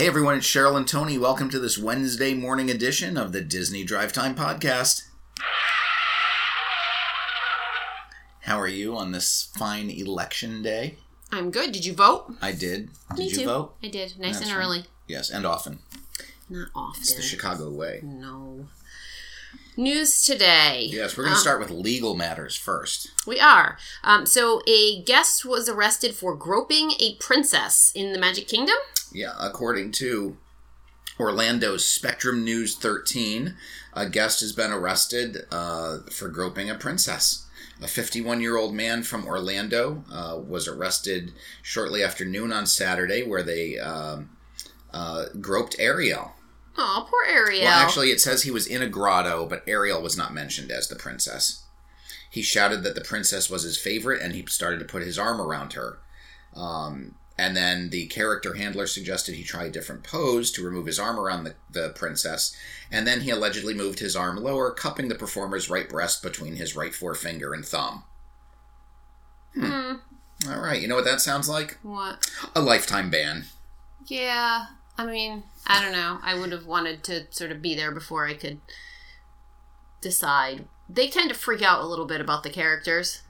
Hey everyone, it's Cheryl and Tony. Welcome to this Wednesday morning edition of the Disney Drive Time Podcast. How are you on this fine election day? I'm good. Did you vote? I did. Did Me you too. vote? I did. Nice That's and right. early. Yes, and often. Not often. It's the Chicago way. no. News today. Yes, we're going to Um, start with legal matters first. We are. Um, so, a guest was arrested for groping a princess in the Magic Kingdom. Yeah, according to Orlando's Spectrum News 13, a guest has been arrested uh, for groping a princess. A 51 year old man from Orlando uh, was arrested shortly after noon on Saturday, where they um uh, groped Ariel. Oh, poor Ariel. Well, actually, it says he was in a grotto, but Ariel was not mentioned as the princess. He shouted that the princess was his favorite, and he started to put his arm around her. Um, and then the character handler suggested he try a different pose to remove his arm around the, the princess. And then he allegedly moved his arm lower, cupping the performer's right breast between his right forefinger and thumb. Hmm. All right, you know what that sounds like? What? A lifetime ban. Yeah. I mean, I don't know. I would have wanted to sort of be there before I could decide. They tend to freak out a little bit about the characters.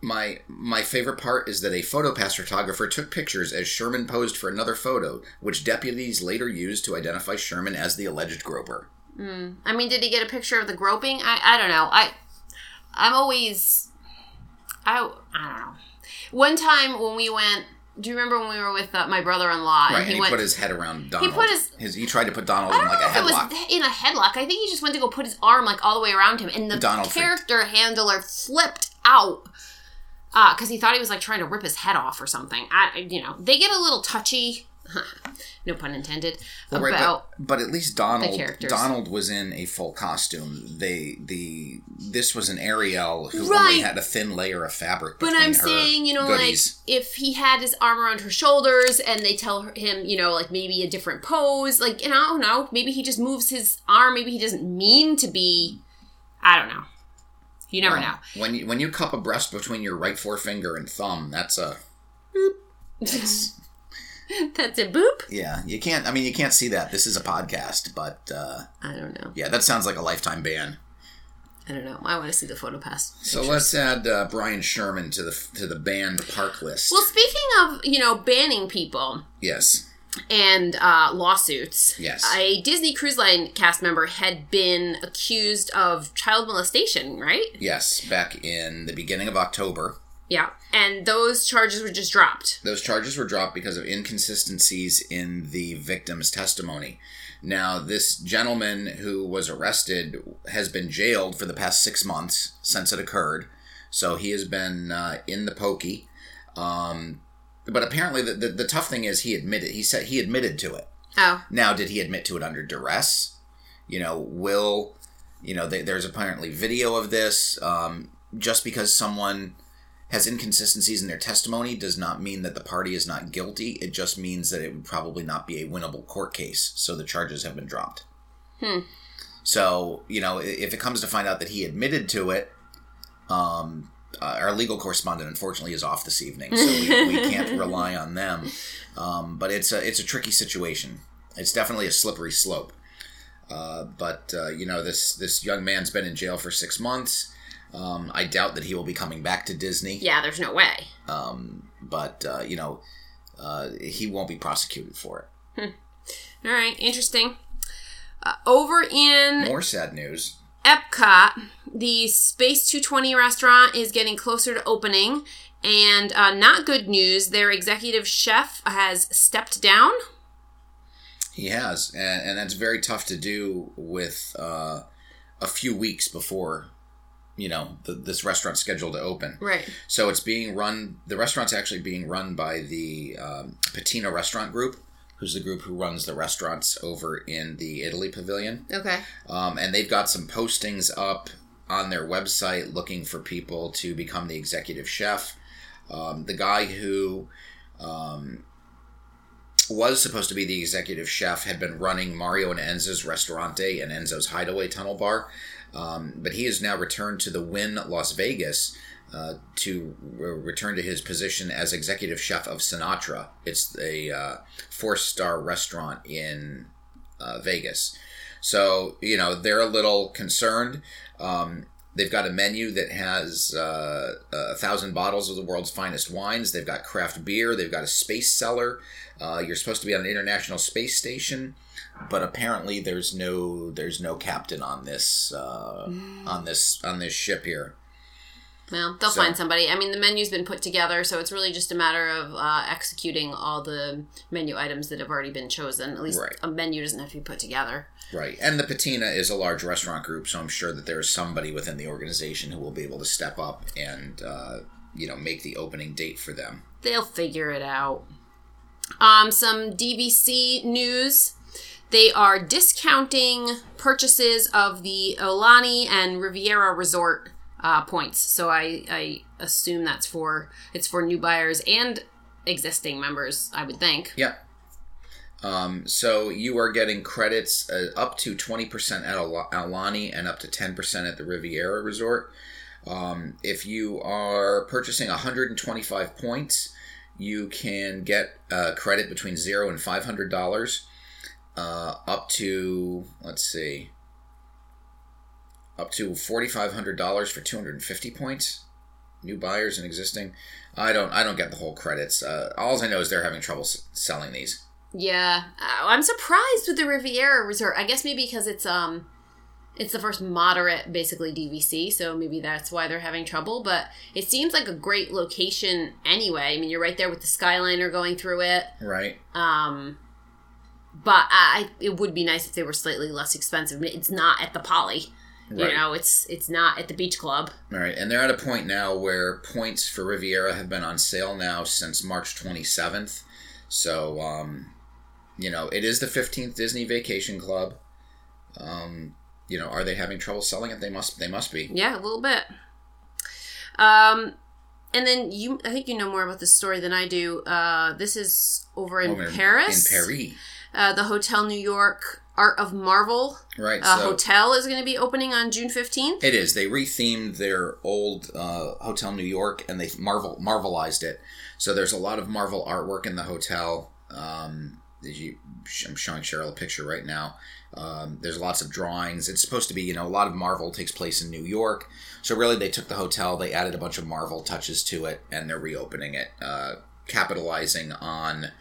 My my favorite part is that a photopass photographer took pictures as Sherman posed for another photo, which deputies later used to identify Sherman as the alleged groper. Mm. I mean, did he get a picture of the groping? I, I don't know. I I'm always I I don't know. One time when we went, do you remember when we were with uh, my brother-in-law Right, and and he he went? put his head around Donald. put his- his he tried to put Donald in like a know if it headlock. was in a headlock. I think he just went to go put his arm like all the way around him, and the Donald freaked. character handler flipped out because he thought he was like trying to rip his head off or something. I, you know, they get a little touchy. no pun intended. Well, right, about but, but at least Donald. Donald was in a full costume. They the this was an Ariel who only had a thin layer of fabric. But I'm saying, you know, goodies. like if he had his arm around her shoulders and they tell him, you know, like maybe a different pose, like, and I don't know, maybe he just moves his arm, maybe he doesn't mean to be, I don't know. You never Well, know. When you when you cup a breast between your right forefinger and thumb, that's a that's That's a boop. yeah. You can't. I mean, you can't see that. This is a podcast, but uh, I don't know. yeah, that sounds like a lifetime ban. I don't know. I want to see the photo pass. So let's add uh, Brian Sherman to the to the banned park list. Well, speaking of, you know, banning people yes, and uh, lawsuits, Yes. a Disney Cruise Line cast member had been accused of child molestation, right? yes. Back in the beginning of October, Yeah. And those charges were just dropped. those charges were dropped because of inconsistencies in the victim's testimony. Now, this gentleman who was arrested has been jailed for the past six months since it occurred. So he has been uh, in the pokey. Um, but apparently, the, the, the tough thing is he admitted. He said he admitted to it. Oh. Now, did he admit to it under duress? You know, will you know? They, there's apparently video of this. Um, just because someone has inconsistencies in their testimony does not mean that the party is not guilty. It just means that it would probably not be a winnable court case. So the charges have been dropped. Hmm. So you know, if it comes to find out that he admitted to it, um, uh, our legal correspondent unfortunately is off this evening, so we, we can't rely on them. Um, but it's a it's a tricky situation. It's definitely a slippery slope. Uh, but uh, you know, this this young man's been in jail for six months. Um, I doubt that he will be coming back to Disney. Yeah, there's no way. Um, but uh, you know, uh, he won't be prosecuted for it. All right, interesting. Uh, over in More sad news. Epcot, the Space 220 restaurant is getting closer to opening. And uh, not good news, their executive chef has stepped down. He has, and, and that's very tough to do with uh, a few weeks before, you know, the, this restaurant's scheduled to open. Right. So it's being run. The restaurant's actually being run by the um, Patina Restaurant Group, who's the group who runs the restaurants over in the Italy Pavilion. Okay. Um, and they've got some postings up on their website looking for people to become the executive chef. Um, the guy who um, was supposed to be the executive chef had been running Mario and Enzo's Restaurante and Enzo's Hideaway Tunnel Bar, um, but he has now returned to the Wynn Las Vegas uh, to re- return to his position as executive chef of Sinatra. It's a uh, four star restaurant in uh, Vegas. So, you know, they're a little concerned. Um, they've got a menu that has uh, a thousand bottles of the world's finest wines. They've got craft beer. They've got a space cellar. Uh, you're supposed to be on an international space station, but apparently there's no there's no captain on this uh, on this on this ship here. Well, they'll So- find somebody. I mean, the menu's been put together, so it's really just a matter of uh, executing all the menu items that have already been chosen. At least Right. a menu doesn't have to be put together. Right. And the Patina is a large restaurant group, so I'm sure that there is somebody within the organization who will be able to step up and, uh, you know, make the opening date for them. They'll figure it out. Um, some DVC news. They are discounting purchases of the Aulani and Riviera Resort uh, points. So I, I assume that's for it's for new buyers and existing members. I would think. Yeah. Um, so you are getting credits uh, up to 20% at Al- Aulani and up to 10% at the Riviera Resort. Um, if you are purchasing 125 points, you can get uh, credit between zero and $500 uh, up to, let's see, up to $4,500 for 250 points. New buyers and existing. I don't. I don't get the whole credits. Uh, all I know is they're having trouble s- selling these. Yeah, uh, I'm surprised with the Riviera Resort. I guess maybe because it's um, it's the first moderate, basically DVC, so maybe that's why they're having trouble. But it seems like a great location anyway. I mean, you're right there with the Skyliner going through it. Right. Um, but I, it would be nice if they were slightly less expensive. It's not at the Poly, you Right. know. It's it's not at the Beach Club. All right. And they're at a point now where points for Riviera have been on sale now since March 27th. So, um, you know, it is the 15th Disney Vacation Club. Um, you know, are they having trouble selling it? They must. They must be. Yeah, a little bit. Um, and then you, I think you know more about this story than I do. Uh, this is over in Over Paris. In Paris. Uh, the Hotel New York Art of Marvel Right. uh, so hotel is going to be opening on June fifteenth. It is. They rethemed their old uh, Hotel New York and they Marvel Marvelized it. So there's a lot of Marvel artwork in the hotel. Um, you, I'm showing Cheryl a picture right now. Um, there's lots of drawings. It's supposed to be, you know, a lot of Marvel takes place in New York. So really, they took the hotel, they added a bunch of Marvel touches to it, and they're reopening it, uh, capitalizing on,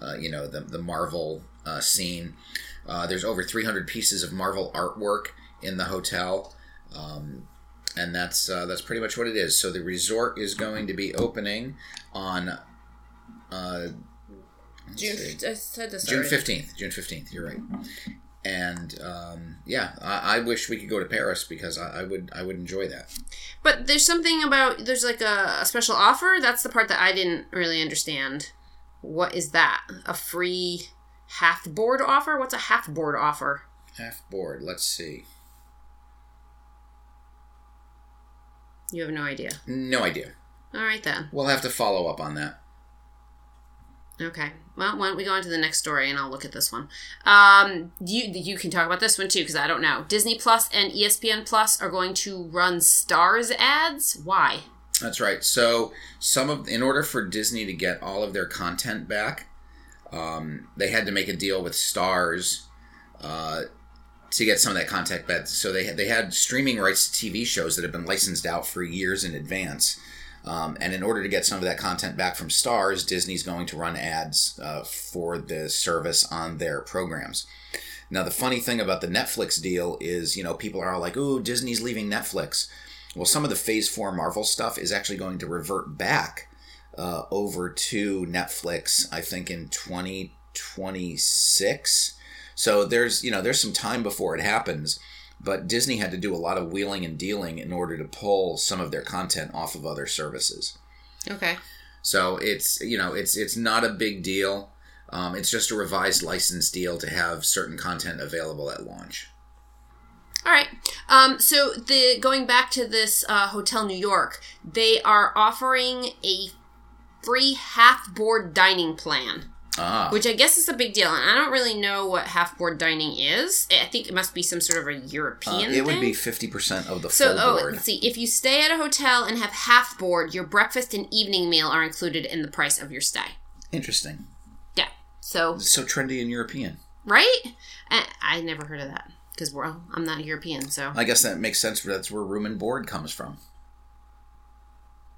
uh, you know, the the Marvel uh, scene. Uh, there's over 300 pieces of Marvel artwork in the hotel. Um, and that's uh, that's pretty much what it is. So the resort is going to be opening on uh, let's I said this June fifteenth. June fifteenth. You're right. And um, yeah, I, I wish we could go to Paris because I, I would I would enjoy that. But there's something about there's like a, a special offer. That's the part that I didn't really understand. What is that? A free half board offer? What's a half board offer? Half board. Let's see. You have no idea. No idea. All right then. We'll have to follow up on that. Okay. Well, why don't we go on to the next story and I'll look at this one. Um, you you can talk about this one too because I don't know. Disney Plus and ESPN Plus are going to run Starz ads. Why? That's right. So some of in order for Disney to get all of their content back, um, they had to make a deal with Starz uh, to get some of that content back. So they had, they had streaming rights to TV shows that have been licensed out for years in advance. Um, and in order to get some of that content back from Starz, Disney's going to run ads uh, for the service on their programs. Now, the funny thing about the Netflix deal is, you know, people are all like, "Ooh, Disney's leaving Netflix." Well, some of the Phase Four Marvel stuff is actually going to revert back uh, over to Netflix. I think in twenty twenty six. So there's you know there's some time before it happens, but Disney had to do a lot of wheeling and dealing in order to pull some of their content off of other services. Okay. So it's you know it's it's not a big deal. Um, it's just a revised license deal to have certain content available at launch. All right. Um, so the going back to this uh, Hotel New York, they are offering a free half board dining plan. Ah, which I guess is a big deal. And I don't really know what half board dining is. I think it must be some sort of a uh, European. it would thing. be fifty percent of the So, full oh, board. let's see. If you stay at a hotel and have half board, your breakfast and evening meal are included in the price of your stay. Interesting. Yeah. So, It's so trendy and European. right? I, I never heard of that because well, I'm not European, so I guess that makes sense. That's where room and board comes from.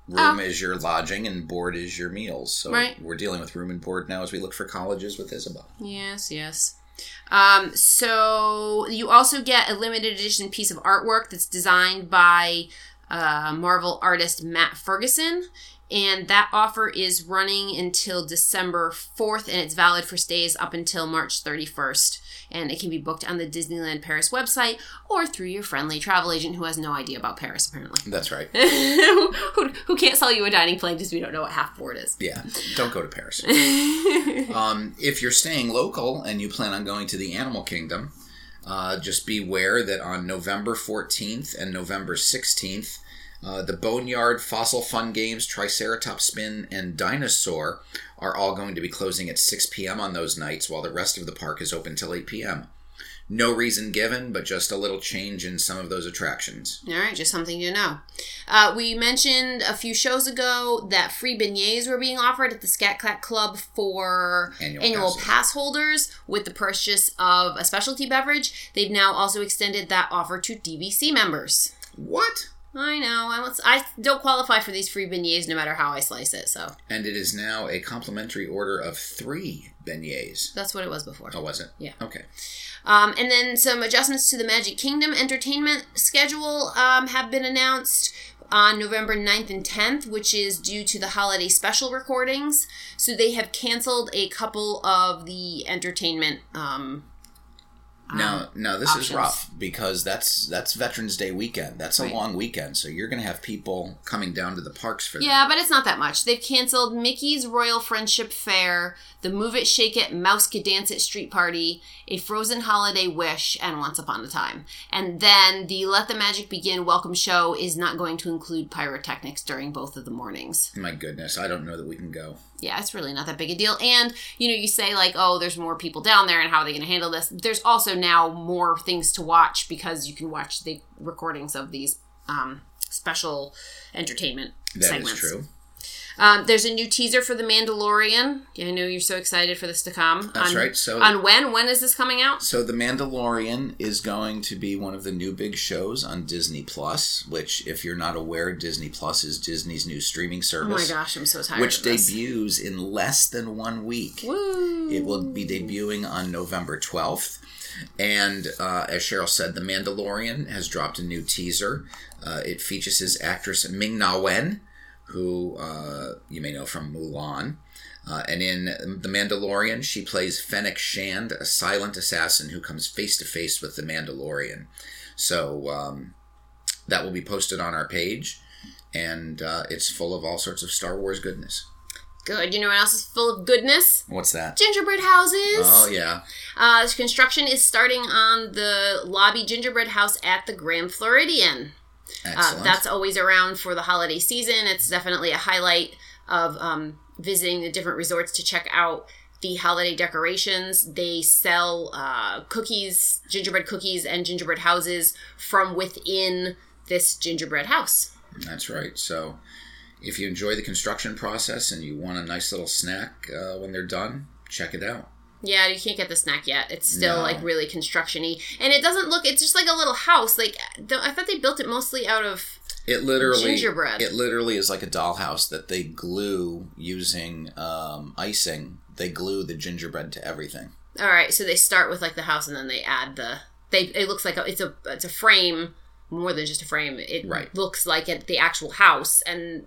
Room Oh. is your lodging and board is your meals. So Right. we're dealing with room and board now as we look for colleges with Isabel. yes, yes. Um, so you also get a limited edition piece of artwork that's designed by uh, Marvel artist Matt Ferguson. And that offer is running until December 4th, and it's valid for stays up until March 31st. And it can be booked on the Disneyland Paris website or through your friendly travel agent who has no idea about Paris, apparently. That's right. who, who can't sell you a dining plan because we don't know what half board is. Yeah, don't go to Paris. um, if you're staying local and you plan on going to the Animal Kingdom, uh, just beware that on November 14th and November 16th, uh, the Boneyard Fossil Fun Games, Triceratops Spin, and Dinosaur are all going to be closing at 6 p.m. on those nights, while the rest of the park is open till 8 p.m. No reason given, but just a little change in some of those attractions. All right, just something to know. Uh, we mentioned a few shows ago that free beignets were being offered at the Scat Cat Club for Annual annual, pass holders with the purchase of a specialty beverage. They've now also extended that offer to DVC members. What? I know. I, I don't qualify for these free beignets no matter how I slice it, so And it is now a complimentary order of three beignets. that's what it was before. Oh, was it? Yeah. Okay. Um, and then some adjustments to the Magic Kingdom entertainment schedule um, have been announced on November 9th and 10th, which is due to the holiday special recordings. So they have canceled a couple of the entertainment. Um, Now, um, no, this is rough because that's that's Veterans Day weekend. That's a Right. long weekend, so you're going to have people coming down to the parks for yeah, but it's not that much. They've canceled Mickey's Royal Friendship Fair, the Move It, Shake It, MousekeDance It Street Party, a Frozen Holiday Wish, and Once Upon a Time. And then the Let the Magic Begin welcome show is not going to include pyrotechnics during both of the mornings. My goodness, I don't know that we can go. yeah, it's really not that big a deal. And, you know, you say, like, oh, there's more people down there and how are they going to handle this? There's also now more things to watch because you can watch the recordings of these um, special entertainment That segments. That is true. Um, there's a new teaser for The Mandalorian. I know you're so excited for this to come. That's on, right, so- on when? When is this coming out? So, The Mandalorian is going to be one of the new big shows on Disney Plus. Which, if you're not aware, Disney Plus is Disney's new streaming service. Oh my gosh, I'm so tired. which debuts in less than one week. Woo! It will be debuting on November 12th. And uh, as Cheryl said, The Mandalorian has dropped a new teaser. Uh, it features his actress Ming Na Wen, who uh, you may know from Mulan. Uh, and in The Mandalorian, she plays Fennec Shand, a silent assassin who comes face to face with the Mandalorian. So um, that will be posted on our page, and uh, it's full of all sorts of Star Wars goodness. Good. You know what else is full of goodness? What's that? Gingerbread houses. Oh, yeah. Uh, construction is starting on the lobby gingerbread house at the Grand Floridian. Uh, Excellent. that's always around for the holiday season. It's definitely a highlight of um, visiting the different resorts to check out the holiday decorations. They sell uh, cookies, gingerbread cookies, and gingerbread houses from within this gingerbread house. That's right. So, if you enjoy the construction process and you want a nice little snack uh, when they're done, check it out. Yeah, you can't get the snack yet. It's still No. like really construction-y. And it doesn't look, it's just like a little house. Like, th- I thought they built it mostly out of It literally Gingerbread. It literally is like a dollhouse that they glue using um, icing. They glue the gingerbread to everything. All right, so they start with like the house, and then they add the. They it looks like a, it's a it's a frame more than just a frame. It Right. looks like it, the actual house, and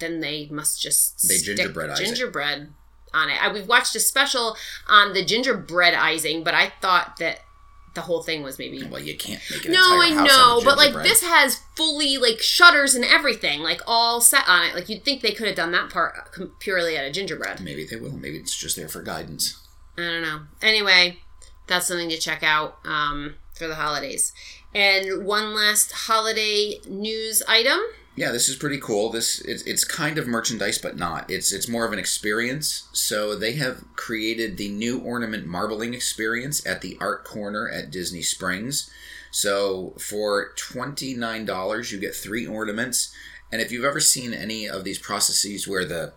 then they must just They stick gingerbreadize it. gingerbread on it. I, we've watched a special on the gingerbread icing, but I thought that the whole thing was maybe. Well, you can't make an No, entire I house know, but like gingerbread. this has fully like shutters and everything, like all set on it. Like you'd think they could have done that part purely out of gingerbread. Maybe they will. Maybe it's just there for guidance. I don't know. Anyway, that's something to check out um, for the holidays. And one last holiday news item Yeah, this is pretty cool. This it's, it's kind of merchandise, but not. It's it's more of an experience. So they have created the new ornament marbling experience at the Art Corner at Disney Springs. So for twenty nine dollars, you get three ornaments. And if you've ever seen any of these processes where the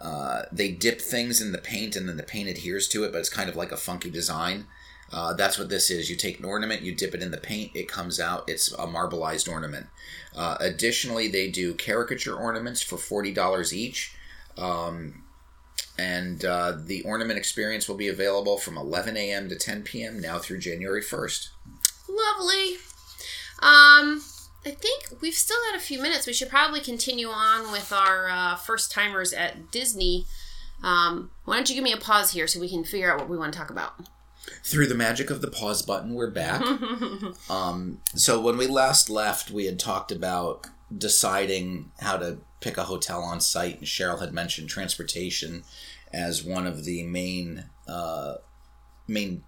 uh, they dip things in the paint and then the paint adheres to it, but it's kind of like a funky design. Uh, that's what this is. You take an ornament, you dip it in the paint, it comes out. It's a marbleized ornament. Uh, additionally, they do caricature ornaments for forty dollars each, um, and uh, the ornament experience will be available from 11 a.m. to 10 p.m. now through January 1st. Lovely. Um, I think we've still got a few minutes. We should probably continue on with our uh, first timers at Disney. Um, why don't you give me a pause here so we can figure out what we want to talk about? Through the magic of the pause button, we're back. um, so when we last left, we had talked about deciding how to pick a hotel on site, and Cheryl had mentioned transportation as one of the main uh, main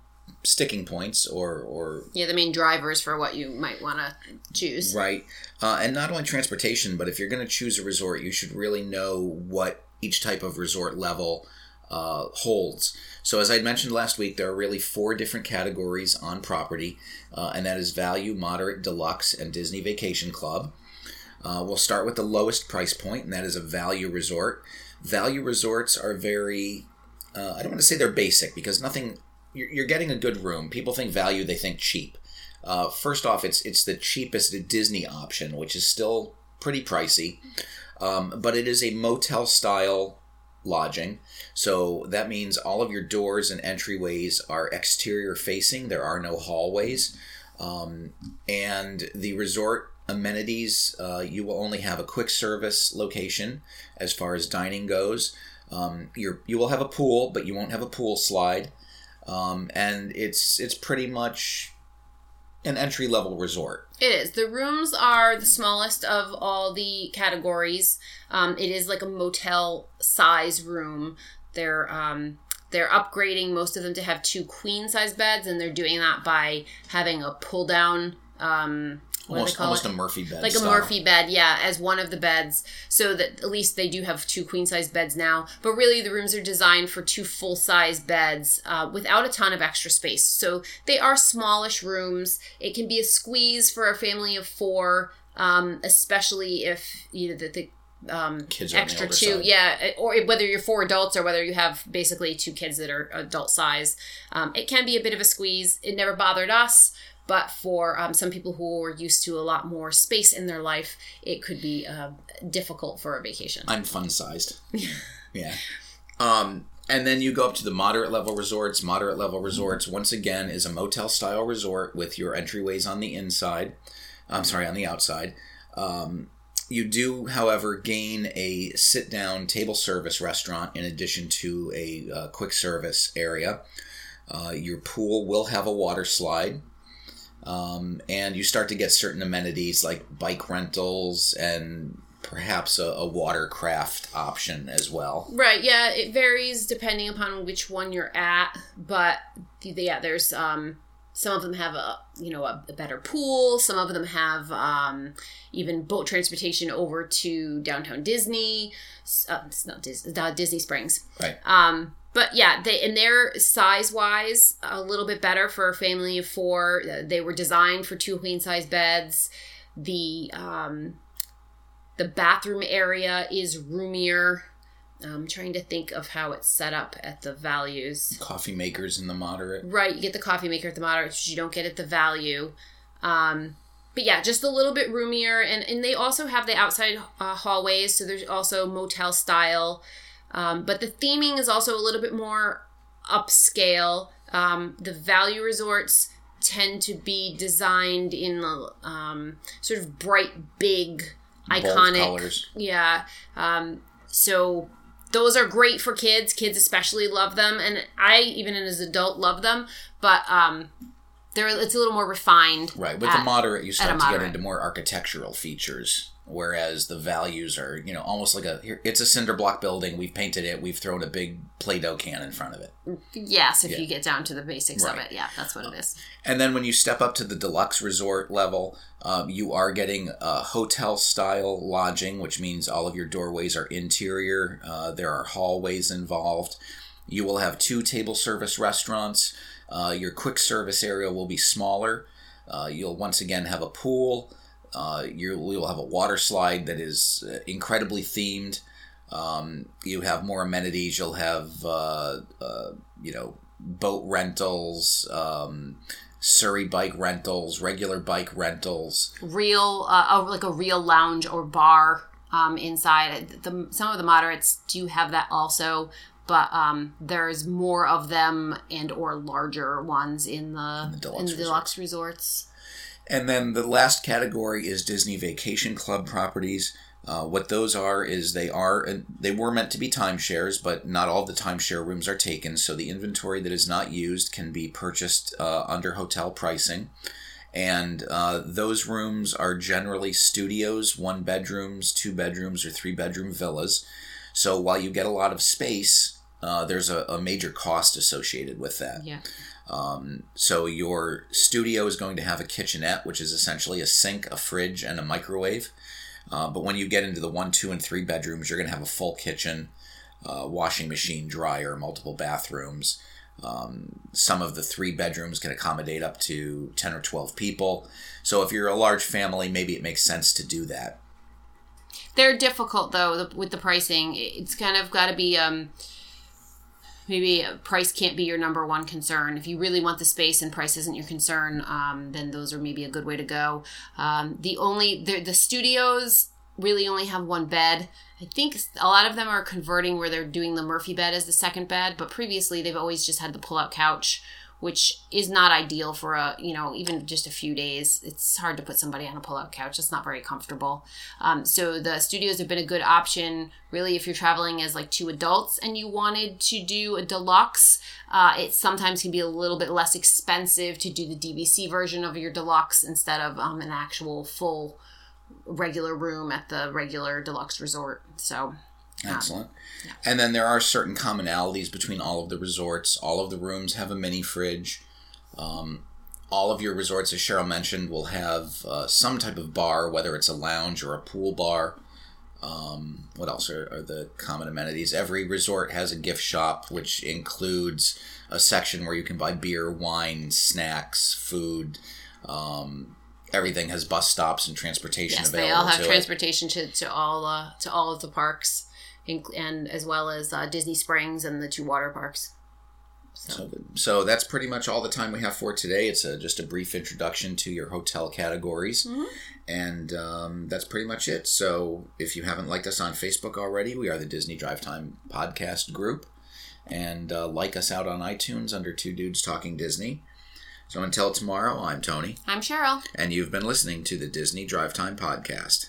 sticking points or or Yeah, the main drivers for what you might want to choose. right uh, and not only transportation but if you're going to choose a resort you should really know what each type of resort level uh, holds so as i mentioned last week there are really four different categories on property uh, and that is value moderate deluxe and disney vacation club uh, we'll start with the lowest price point and that is a value resort value resorts are very uh, i don't want to say they're basic because nothing you're, you're getting a good room. People think value, they think cheap. Uh, first off, it's it's the cheapest Disney option, which is still pretty pricey, um, but it is a motel style lodging. So that means all of your doors and entryways are exterior facing. There are no hallways, um, and the resort amenities uh, you will only have a quick service location as far as dining goes. Um, you you will have a pool, but you won't have a pool slide um, and it's it's pretty much an entry level resort. It is. The rooms are the smallest of all the categories. Um, it is like a motel size room. They're um, they're upgrading most of them to have two queen size beds, and they're doing that by having a pull down. Um, Almost, almost it? a Murphy bed. like style. a Murphy bed, yeah, as one of the beds, so that at least they do have two queen size beds now. But really, the rooms are designed for two full size beds uh, without a ton of extra space. So they are smallish rooms. It can be a squeeze for a family of four, um, especially if you know the. the um, Kids are on the extra two, side. yeah, or whether you're four adults or whether you have basically two kids that are adult size, um, it can be a bit of a squeeze. It never bothered us, but for um, some people who are used to a lot more space in their life, it could be uh, difficult for a vacation. I'm fun sized. yeah. Um, and then you go up to the moderate level resorts. Moderate level resorts, once again, is a motel style resort with your entryways on the inside. I'm sorry, on the outside. Um, you do, however, gain a sit down table service restaurant in addition to a uh, quick service area. Uh, your pool will have a water slide. Um, and you start to get certain amenities like bike rentals and perhaps a, a watercraft option as well. Right, yeah, it varies depending upon which one you're at, but yeah, there's um some of them have a you know a, a better pool, some of them have um even boat transportation over to downtown Disney, uh, it's not Dis- uh, Disney Springs. Right. Um but yeah, they and they're size wise a little bit better for a family of four. They were designed for two queen size beds. The um the bathroom area is roomier. I'm trying to think of how it's set up at the values. Coffee makers in the moderate. Right, you get the coffee maker at the moderate, which you don't get at the value. Um, but yeah, just a little bit roomier, and and they also have the outside uh, hallways, so there's also motel style. Um, but the theming is also a little bit more upscale. Um, the value resorts tend to be designed in um, sort of bright, big, Bold iconic colors. yeah. Um, so those are great for kids. Kids especially love them, and I even as an adult love them. But um, There, it's a little more refined. Right. With at- the moderate, you start a to get into more architectural features, whereas the values are, you know, almost like a here. It's a cinder block building. We've painted it. We've thrown a big Play-Doh can in front of it. Yes, if Yeah. you get down to the basics of it, yeah, that's what it is. And then when you step up to the deluxe resort level, um, you are getting a hotel style lodging, which means all of your doorways are interior. Uh, there are hallways involved. You will have two table service restaurants. Uh, your quick service area will be smaller. Uh, you'll once again have a pool. Uh, you will have a water slide that is uh, incredibly themed. Um, you have more amenities. You'll have, uh, uh, you know, boat rentals, um, Surrey bike rentals, regular bike rentals. Real, uh, like a real lounge or bar um, inside. The, some of the moderates do have that also, but um, there's more of them and or larger ones in the, in the deluxe deluxe, resorts. And then the last category is Disney Vacation Club properties. Uh, what those are is they are and they were meant to be timeshares, but not all the timeshare rooms are taken. So the inventory that is not used can be purchased uh, under hotel pricing. And uh, those rooms are generally studios, one bedrooms, two bedrooms, or three bedroom villas. So while you get a lot of space, uh, there's a, a major cost associated with that. Yeah. Um, so your studio is going to have a kitchenette, which is essentially a sink, a fridge, and a microwave. Uh, but when you get into the one, two, and three bedrooms, you're going to have a full kitchen, uh, washing machine, dryer, multiple bathrooms. Um, some of the three bedrooms can accommodate up to 10 or 12 people. So if you're a large family, maybe it makes sense to do that. They're difficult though with the pricing. It's kind of got to be um, maybe price can't be your number one concern. If you really want the space and price isn't your concern, um, then those are maybe a good way to go. Um, the only the, the studios really only have one bed. I think a lot of them are converting where they're doing the Murphy bed as the second bed, but previously they've always just had the pull-out couch, which is not ideal for a you know even just a few days. It's hard to put somebody on a pull-out couch. It's not very comfortable. Um, so the studios have been a good option, really, if you're traveling as like two adults and you wanted to do a deluxe. Uh, it sometimes can be a little bit less expensive to do the DVC version of your deluxe instead of um, an actual full regular room at the regular deluxe resort. So Excellent. And then there are certain commonalities between all of the resorts. All of the rooms have a mini fridge. Um, all of your resorts, as Cheryl mentioned, will have uh, some type of bar, whether it's a lounge or a pool bar. Um, what else are, are the common amenities? Every resort has a gift shop, which includes a section where you can buy beer, wine, snacks, food. Um, everything has bus stops and transportation yes, available they all have it. transportation to, to all uh, to all of the parks, and as well as uh, Disney Springs and the two water parks. So, so that's pretty much all the time we have for today. It's a, just a brief introduction to your hotel categories, and um, that's pretty much it. So, if you haven't liked us on Facebook already, we are the Disney Drive Time podcast group, and uh, like us out on iTunes under Two Dudes Talking Disney. So, until tomorrow, I'm Tony, I'm Cheryl. and you've been listening to the Disney Drive Time podcast.